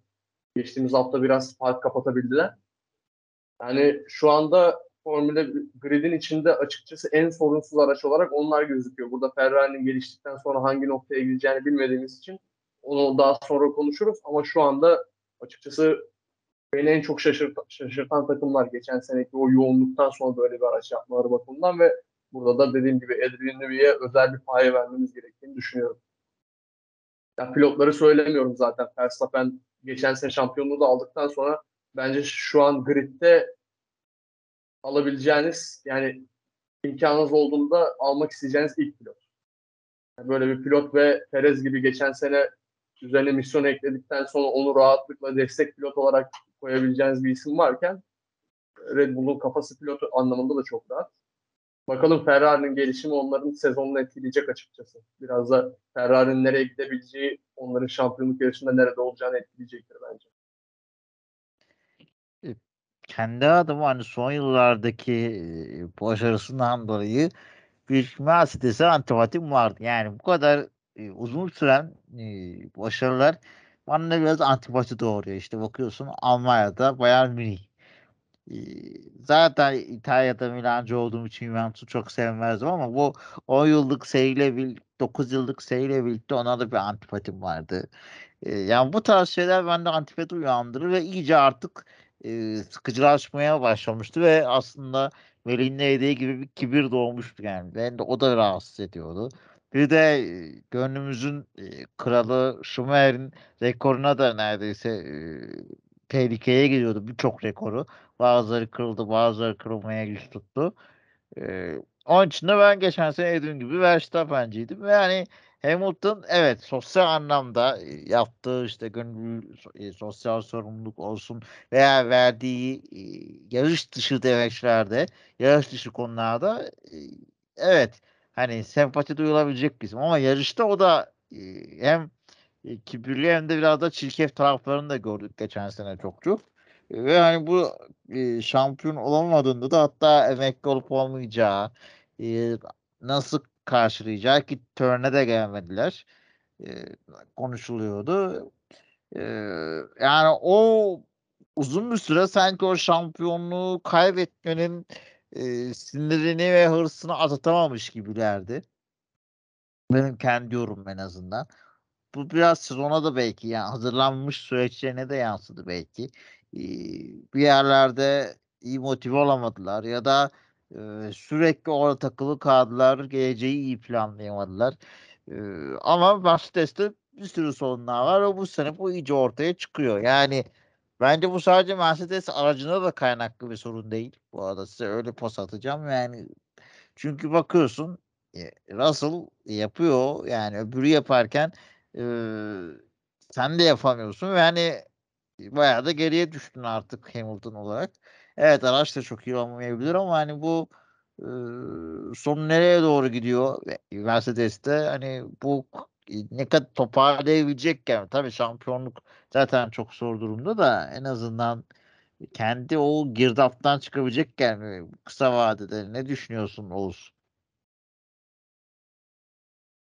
geçtiğimiz hafta biraz fark kapatabildiler. Yani şu anda Formula Grid'in içinde açıkçası en sorunsuz araç olarak onlar gözüküyor. Burada Ferrari'nin geliştikten sonra hangi noktaya gideceğini bilmediğimiz için onu daha sonra konuşuruz. Ama şu anda açıkçası beni en çok şaşırt şaşırtan takımlar geçen seneki o yoğunluktan sonra böyle bir araç yapmaları bakımından ve burada da dediğim gibi Adrian Newey'e özel bir paye vermemiz gerektiğini düşünüyorum. Ya pilotları söylemiyorum zaten. Verstappen geçen sene şampiyonluğu da aldıktan sonra bence şu an gridde alabileceğiniz yani imkanınız olduğunda almak isteyeceğiniz ilk pilot. Yani böyle bir pilot ve Perez gibi geçen sene üzerine misyon ekledikten sonra onu rahatlıkla destek pilot olarak koyabileceğiniz bir isim varken Red Bull'un kafası pilotu anlamında da çok rahat. Bakalım Ferrari'nin gelişimi onların sezonunu etkileyecek açıkçası. Biraz da Ferrari'nin nereye gidebileceği onların şampiyonluk yarışında nerede olacağını etkileyecektir bence kendi adıma hani son yıllardaki başarısından dolayı bir Mercedes'e antipatim vardı. Yani bu kadar uzun süren e, başarılar bana biraz antipati doğuruyor. İşte bakıyorsun Almanya'da Bayern Münih. E, zaten İtalya'da Milancı olduğum için Juventus'u çok sevmezdim ama bu 10 yıllık seriyle 9 yıllık seriyle birlikte ona da bir antipatim vardı. Yani bu tarz şeyler bende antipati uyandırır ve iyice artık e, sıkıcılaşmaya başlamıştı ve aslında Melih'in dediği gibi bir kibir doğmuştu yani. Ben de o da rahatsız ediyordu. Bir de gönlümüzün e, kralı Schumacher'in rekoruna da neredeyse e, tehlikeye giriyordu birçok rekoru. Bazıları kırıldı, bazıları kırılmaya yüz tuttu. E, onun için de ben geçen sene dediğim gibi Verstappen'ciydim ve yani Hamilton evet sosyal anlamda e, yaptığı işte gönüllü e, sosyal sorumluluk olsun veya verdiği e, yarış dışı demeçlerde, yarış dışı konularda evet hani sempati duyulabilecek bir ama yarışta o da hem kibirli hem de biraz da çirkef taraflarını da gördük geçen sene çok çok. Ve hani bu şampiyon olamadığında da hatta emekli olup olmayacağı nasıl karşılayacak ki törne de gelmediler. E, konuşuluyordu. E, yani o uzun bir süre sanki o şampiyonluğu kaybetmenin e, sinirini ve hırsını atlatamamış gibilerdi. Benim kendi yorum en azından. Bu biraz sezona da belki yani hazırlanmış süreçlerine de yansıdı belki. Ee, bir yerlerde iyi motive olamadılar ya da sürekli orada takılı kaldılar. Geleceği iyi planlayamadılar. E, ama Mercedes'te bir sürü sorunlar var ve bu sene bu iyice ortaya çıkıyor. Yani bence bu sadece Mercedes aracına da kaynaklı bir sorun değil. Bu arada size öyle pas atacağım. Yani çünkü bakıyorsun Russell yapıyor yani öbürü yaparken e, sen de yapamıyorsun ve hani bayağı da geriye düştün artık Hamilton olarak. Evet araç da çok iyi olmayabilir ama hani bu son nereye doğru gidiyor Mercedes'te hani bu ne kadar toparlayabilecek yani tabii şampiyonluk zaten çok zor durumda da en azından kendi o girdaptan çıkabilecek yani kısa vadede ne düşünüyorsun Oğuz?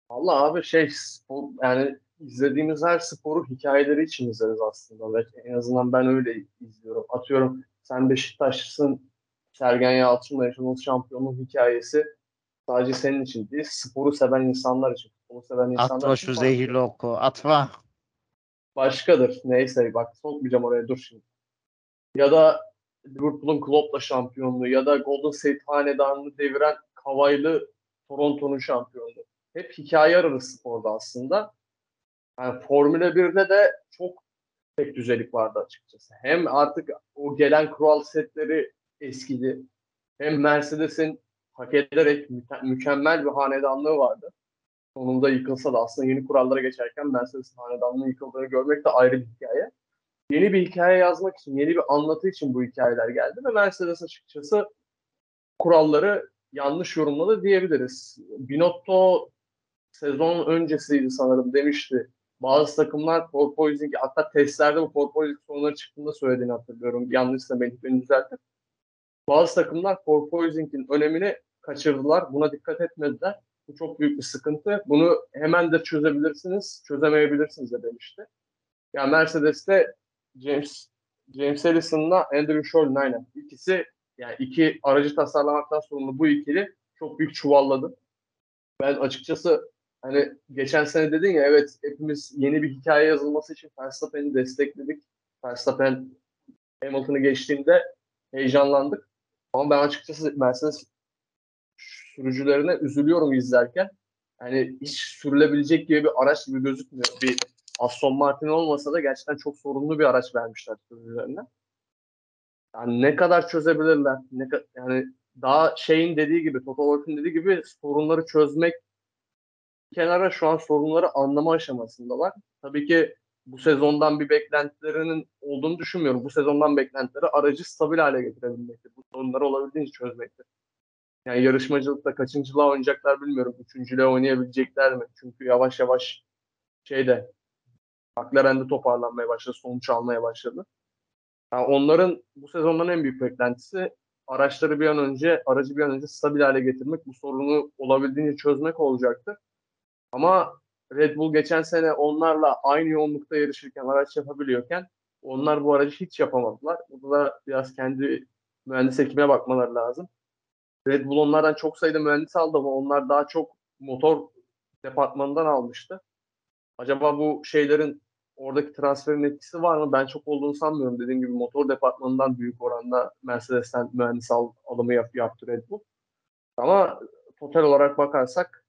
Valla abi şey spor, yani izlediğimiz her sporu hikayeleri için izleriz aslında ve en azından ben öyle izliyorum. Atıyorum sen Beşiktaşlısın Sergen Yalçın'la yaşadığınız şampiyonluğun hikayesi sadece senin için değil, sporu seven insanlar için. Sporu seven insanlar Atma için şu farklı. zehirli oku. Atma. Başkadır. Neyse bak sokmayacağım oraya dur şimdi. Ya da Liverpool'un Klopp'la şampiyonluğu ya da Golden State hanedanını deviren Kawhi'lı Toronto'nun şampiyonluğu. Hep hikaye ararız sporda aslında. Yani Formula 1'de de çok tek düzelik vardı açıkçası. Hem artık o gelen kural setleri eskidi. Hem Mercedes'in hak ederek müke- mükemmel bir hanedanlığı vardı. Sonunda yıkılsa da aslında yeni kurallara geçerken Mercedes'in hanedanlığının yıkıldığını görmek de ayrı bir hikaye. Yeni bir hikaye yazmak için, yeni bir anlatı için bu hikayeler geldi ve Mercedes açıkçası kuralları yanlış yorumladı diyebiliriz. Binotto sezon öncesiydi sanırım demişti. Bazı takımlar porpoising hatta testlerde bu porpoising sorunları çıktığında söylediğini hatırlıyorum. Yanlışsa Melih beni düzeltir. Bazı takımlar porpoising'in önemini kaçırdılar. Buna dikkat etmediler. Bu çok büyük bir sıkıntı. Bunu hemen de çözebilirsiniz, çözemeyebilirsiniz de demişti. Yani Mercedes'te James James Ellison'la Andrew Scholl'un aynen. İkisi yani iki aracı tasarlamaktan sorumlu bu ikili çok büyük çuvalladı. Ben açıkçası hani geçen sene dedin ya evet hepimiz yeni bir hikaye yazılması için Verstappen'i destekledik. Verstappen Hamilton'ı geçtiğinde heyecanlandık. Ama ben açıkçası Mercedes sürücülerine üzülüyorum izlerken. Yani hiç sürülebilecek gibi bir araç gibi gözükmüyor. Bir Aston Martin olmasa da gerçekten çok sorunlu bir araç vermişler sürücülerine. Yani ne kadar çözebilirler? Ne ka- yani daha şeyin dediği gibi, Toto Wolff'un dediği gibi sorunları çözmek kenara şu an sorunları anlama aşamasındalar. Tabii ki bu sezondan bir beklentilerinin olduğunu düşünmüyorum. Bu sezondan beklentileri aracı stabil hale getirebilmektir. Bu sorunları olabildiğince çözmektir. Yani yarışmacılıkta kaçıncılığa oynayacaklar bilmiyorum. Üçüncülüğe oynayabilecekler mi? Çünkü yavaş yavaş şeyde McLaren'de toparlanmaya başladı. Sonuç almaya başladı. Yani onların bu sezondan en büyük beklentisi araçları bir an önce, aracı bir an önce stabil hale getirmek, bu sorunu olabildiğince çözmek olacaktır. Ama Red Bull geçen sene onlarla aynı yoğunlukta yarışırken, araç yapabiliyorken onlar bu aracı hiç yapamadılar. Burada da biraz kendi mühendis ekibine bakmaları lazım. Red Bull onlardan çok sayıda mühendis aldı ama onlar daha çok motor departmanından almıştı. Acaba bu şeylerin oradaki transferin etkisi var mı? Ben çok olduğunu sanmıyorum. Dediğim gibi motor departmanından büyük oranda Mercedes'ten mühendis al, alımı yap, yaptı Red Bull. Ama total olarak bakarsak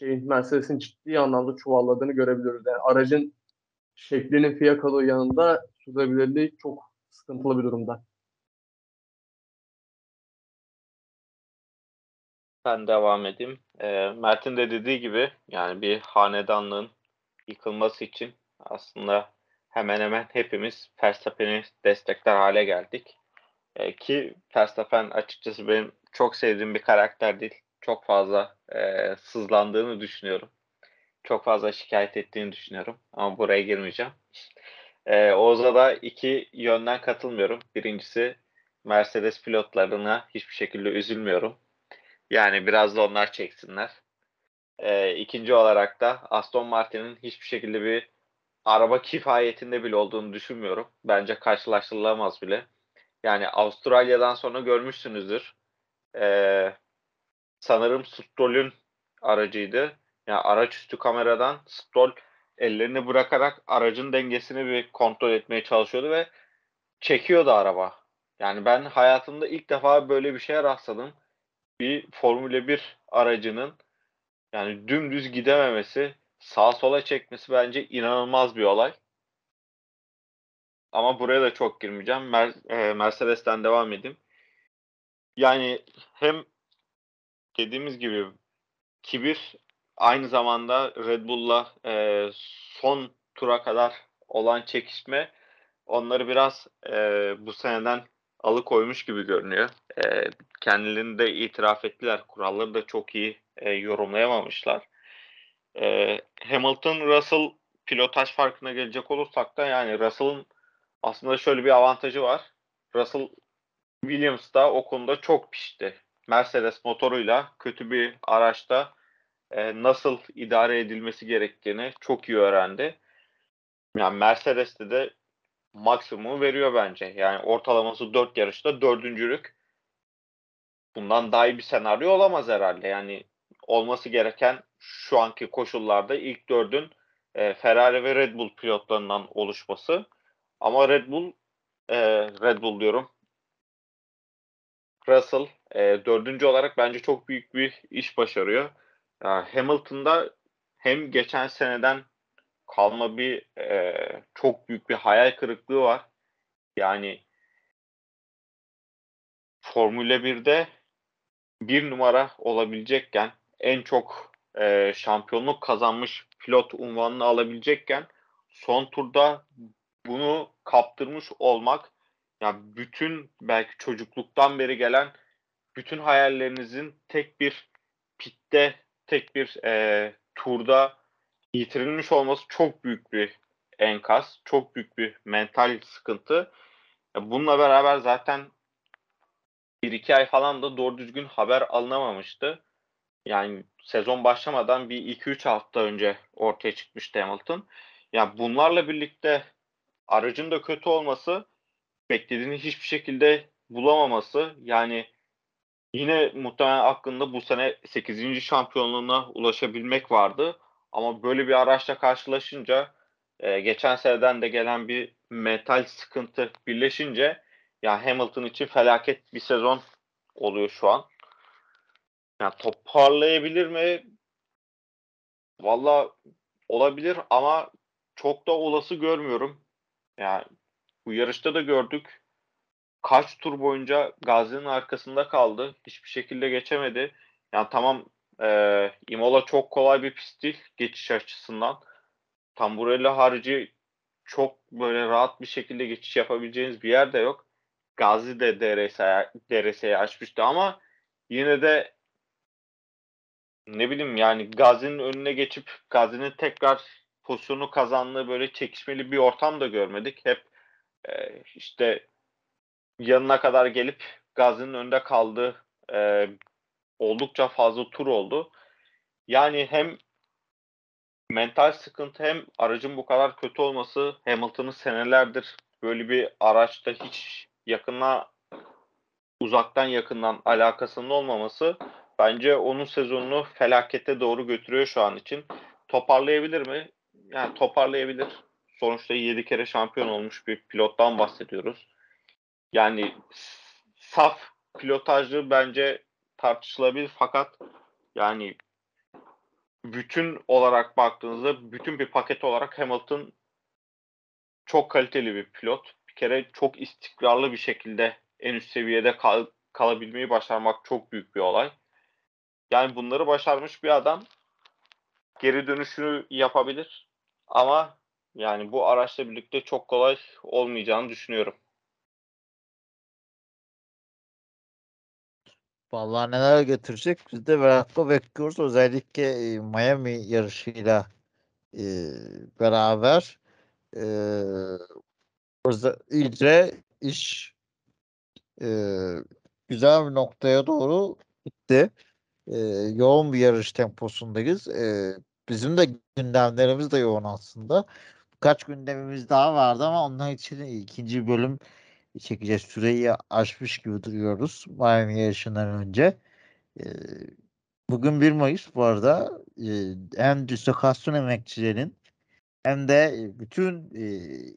şeyin Mercedes'in ciddi anlamda çuvalladığını görebiliyoruz. Yani aracın şeklinin fiyakalığı yanında sürdürülebilirliği çok sıkıntılı bir durumda. Ben devam edeyim. Ee, Mert'in de dediği gibi yani bir hanedanlığın yıkılması için aslında hemen hemen hepimiz Verstappen'i destekler hale geldik. Ee, ki Verstappen açıkçası benim çok sevdiğim bir karakter değil. Çok fazla e, sızlandığını düşünüyorum. Çok fazla şikayet ettiğini düşünüyorum. Ama buraya girmeyeceğim. Ee, Oğuz'a da iki yönden katılmıyorum. Birincisi Mercedes pilotlarına hiçbir şekilde üzülmüyorum. Yani biraz da onlar çeksinler. Ee, ikinci olarak da Aston Martin'in hiçbir şekilde bir araba kifayetinde bile olduğunu düşünmüyorum. Bence karşılaştırılamaz bile. Yani Avustralya'dan sonra görmüşsünüzdür. Ee, sanırım Stroll'ün aracıydı. Yani araç üstü kameradan Stroll ellerini bırakarak aracın dengesini bir kontrol etmeye çalışıyordu ve çekiyordu araba. Yani ben hayatımda ilk defa böyle bir şeye rastladım bir Formula 1 aracının yani dümdüz gidememesi, sağa sola çekmesi bence inanılmaz bir olay. Ama buraya da çok girmeyeceğim. Mer- e, Mercedes'ten devam edeyim. Yani hem dediğimiz gibi kibir aynı zamanda Red Bull'la e, son tura kadar olan çekişme onları biraz e, bu seneden alıkoymuş gibi görünüyor. E, kendilerini de itiraf ettiler. Kuralları da çok iyi e, yorumlayamamışlar. E, Hamilton, Russell pilotaj farkına gelecek olursak da yani Russell'ın aslında şöyle bir avantajı var. Russell Williams da o konuda çok pişti. Mercedes motoruyla kötü bir araçta e, nasıl idare edilmesi gerektiğini çok iyi öğrendi. Yani Mercedes'te de maksimum veriyor bence. Yani ortalaması 4 yarışta dördüncülük. Bundan daha iyi bir senaryo olamaz herhalde. Yani olması gereken şu anki koşullarda ilk dördün e, Ferrari ve Red Bull pilotlarından oluşması. Ama Red Bull e, Red Bull diyorum. Russell e, dördüncü olarak bence çok büyük bir iş başarıyor. Yani Hamilton'da hem geçen seneden kalma bir e, çok büyük bir hayal kırıklığı var. Yani Formula 1'de bir numara olabilecekken en çok e, şampiyonluk kazanmış pilot unvanını alabilecekken son turda bunu kaptırmış olmak yani bütün belki çocukluktan beri gelen bütün hayallerinizin tek bir pitte tek bir e, turda yitirilmiş olması çok büyük bir enkaz, çok büyük bir mental sıkıntı. Bununla beraber zaten bir iki ay falan da doğru düzgün haber alınamamıştı. Yani sezon başlamadan bir iki üç hafta önce ortaya çıkmıştı Hamilton. Yani bunlarla birlikte aracın da kötü olması, beklediğini hiçbir şekilde bulamaması yani yine muhtemelen aklında bu sene 8. şampiyonluğuna ulaşabilmek vardı. Ama böyle bir araçla karşılaşınca e, geçen seneden de gelen bir metal sıkıntı birleşince ya Hamilton için felaket bir sezon oluyor şu an. Yani toparlayabilir mi? Valla olabilir ama çok da olası görmüyorum. Yani bu yarışta da gördük. Kaç tur boyunca Gazi'nin arkasında kaldı. Hiçbir şekilde geçemedi. Yani tamam e, Imola çok kolay bir pist değil geçiş açısından. Tamburelli harici çok böyle rahat bir şekilde geçiş yapabileceğiniz bir yer de yok. Gazi de DRS'ye açmıştı ama yine de ne bileyim yani Gazi'nin önüne geçip Gazi'nin tekrar pozisyonu kazandığı böyle çekişmeli bir ortam da görmedik. Hep e, işte yanına kadar gelip Gazi'nin önünde kaldığı e, oldukça fazla tur oldu. Yani hem mental sıkıntı hem aracın bu kadar kötü olması Hamilton'ın senelerdir böyle bir araçta hiç yakına uzaktan yakından alakasının olmaması bence onun sezonunu felakete doğru götürüyor şu an için. Toparlayabilir mi? Yani toparlayabilir. Sonuçta 7 kere şampiyon olmuş bir pilottan bahsediyoruz. Yani saf pilotajlı bence tartışılabilir fakat yani bütün olarak baktığınızda bütün bir paket olarak Hamilton çok kaliteli bir pilot. Bir kere çok istikrarlı bir şekilde en üst seviyede kal kalabilmeyi başarmak çok büyük bir olay. Yani bunları başarmış bir adam geri dönüşünü yapabilir. Ama yani bu araçla birlikte çok kolay olmayacağını düşünüyorum. Vallahi neler getirecek biz de merakla bekliyoruz. Özellikle e, Miami yarışıyla e, beraber e, iyice iş e, güzel bir noktaya doğru gitti. E, yoğun bir yarış temposundayız. E, bizim de gündemlerimiz de yoğun aslında. Birkaç gündemimiz daha vardı ama onun için ikinci bölüm çekeceğiz. Süreyi aşmış gibi duruyoruz Miami yarışından önce. E, bugün 1 Mayıs bu arada e, hem dislokasyon emekçilerin hem de bütün e,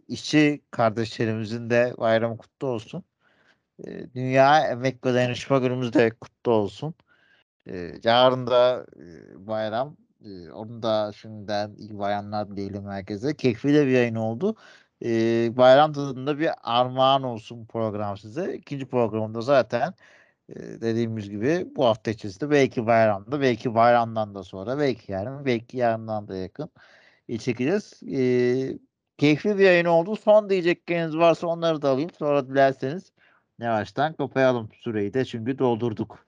işçi kardeşlerimizin de bayramı kutlu olsun. E, Dünya Emek ve Dayanışma Günümüz de kutlu olsun. E, yarın da e, bayram. E, onu da şimdiden iyi bayramlar dileyelim herkese. Keyifli de bir yayın oldu. E, bayram tadında bir armağan olsun program size. İkinci programda zaten e, dediğimiz gibi bu hafta içerisinde belki bayramda, belki bayramdan da sonra, belki yarın, belki yarından da yakın çekeceğiz. E, keyifli bir yayın oldu. Son diyecekleriniz varsa onları da alayım. Sonra dilerseniz yavaştan kapayalım süreyi de çünkü doldurduk.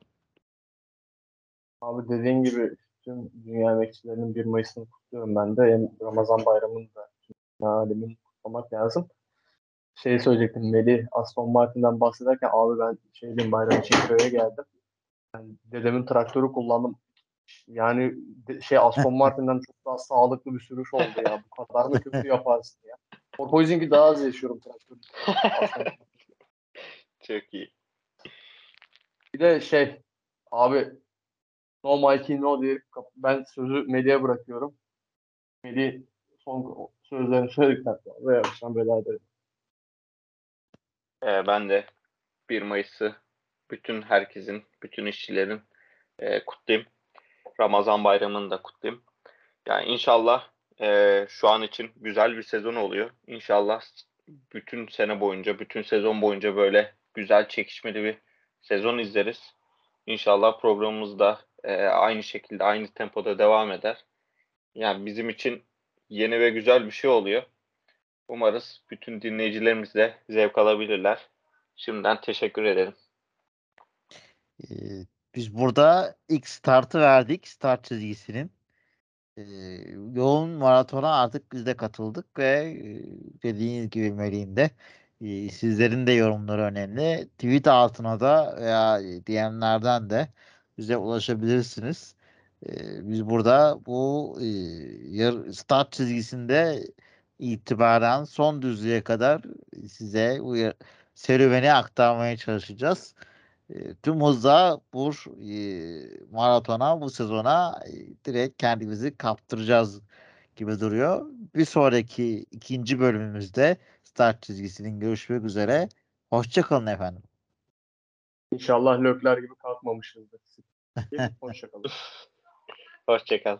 Abi dediğin gibi tüm dünya emekçilerinin 1 Mayıs'ını kutluyorum ben de. Hem Ramazan bayramını da dünya kutlamak lazım. şey söyleyecektim. Melih Aston Martin'den bahsederken abi ben şeydim bayram için köye geldim. Ben dedemin traktörü kullandım. Yani de- şey Aston Martin'den çok daha sağlıklı bir sürüş oldu ya. Bu kadar mı kötü yaparsın ya. Porpoising'i daha az yaşıyorum traktörü. Çok iyi. Bir de şey abi no Mikey no diye ben sözü Melih'e bırakıyorum. Melih son sözlerini söyledikten sonra ve yapacağım bela ederim. Ee, ben de 1 Mayıs'ı bütün herkesin, bütün işçilerin e, kutlayayım. Ramazan bayramını da kutlayayım. Yani inşallah e, şu an için güzel bir sezon oluyor. İnşallah bütün sene boyunca, bütün sezon boyunca böyle güzel çekişmeli bir sezon izleriz. İnşallah programımız da e, aynı şekilde, aynı tempoda devam eder. Yani bizim için yeni ve güzel bir şey oluyor. Umarız bütün dinleyicilerimiz de zevk alabilirler. Şimdiden teşekkür ederim. Ee, biz burada ilk startı verdik. Start çizgisinin. Ee, yoğun maratona artık biz de katıldık ve e, dediğiniz gibi Melih'in de e, sizlerin de yorumları önemli. Tweet altına da veya DM'lerden de bize ulaşabilirsiniz. Biz burada bu e, start çizgisinde itibaren son düzlüğe kadar size bu ya- serüveni aktarmaya çalışacağız. E, tüm hızla bu e, maratona, bu sezona e, direkt kendimizi kaptıracağız gibi duruyor. Bir sonraki ikinci bölümümüzde start çizgisinin görüşmek üzere. Hoşçakalın efendim. İnşallah lökler gibi kalkmamışızdır. Hoşçakalın. Hoşçakal.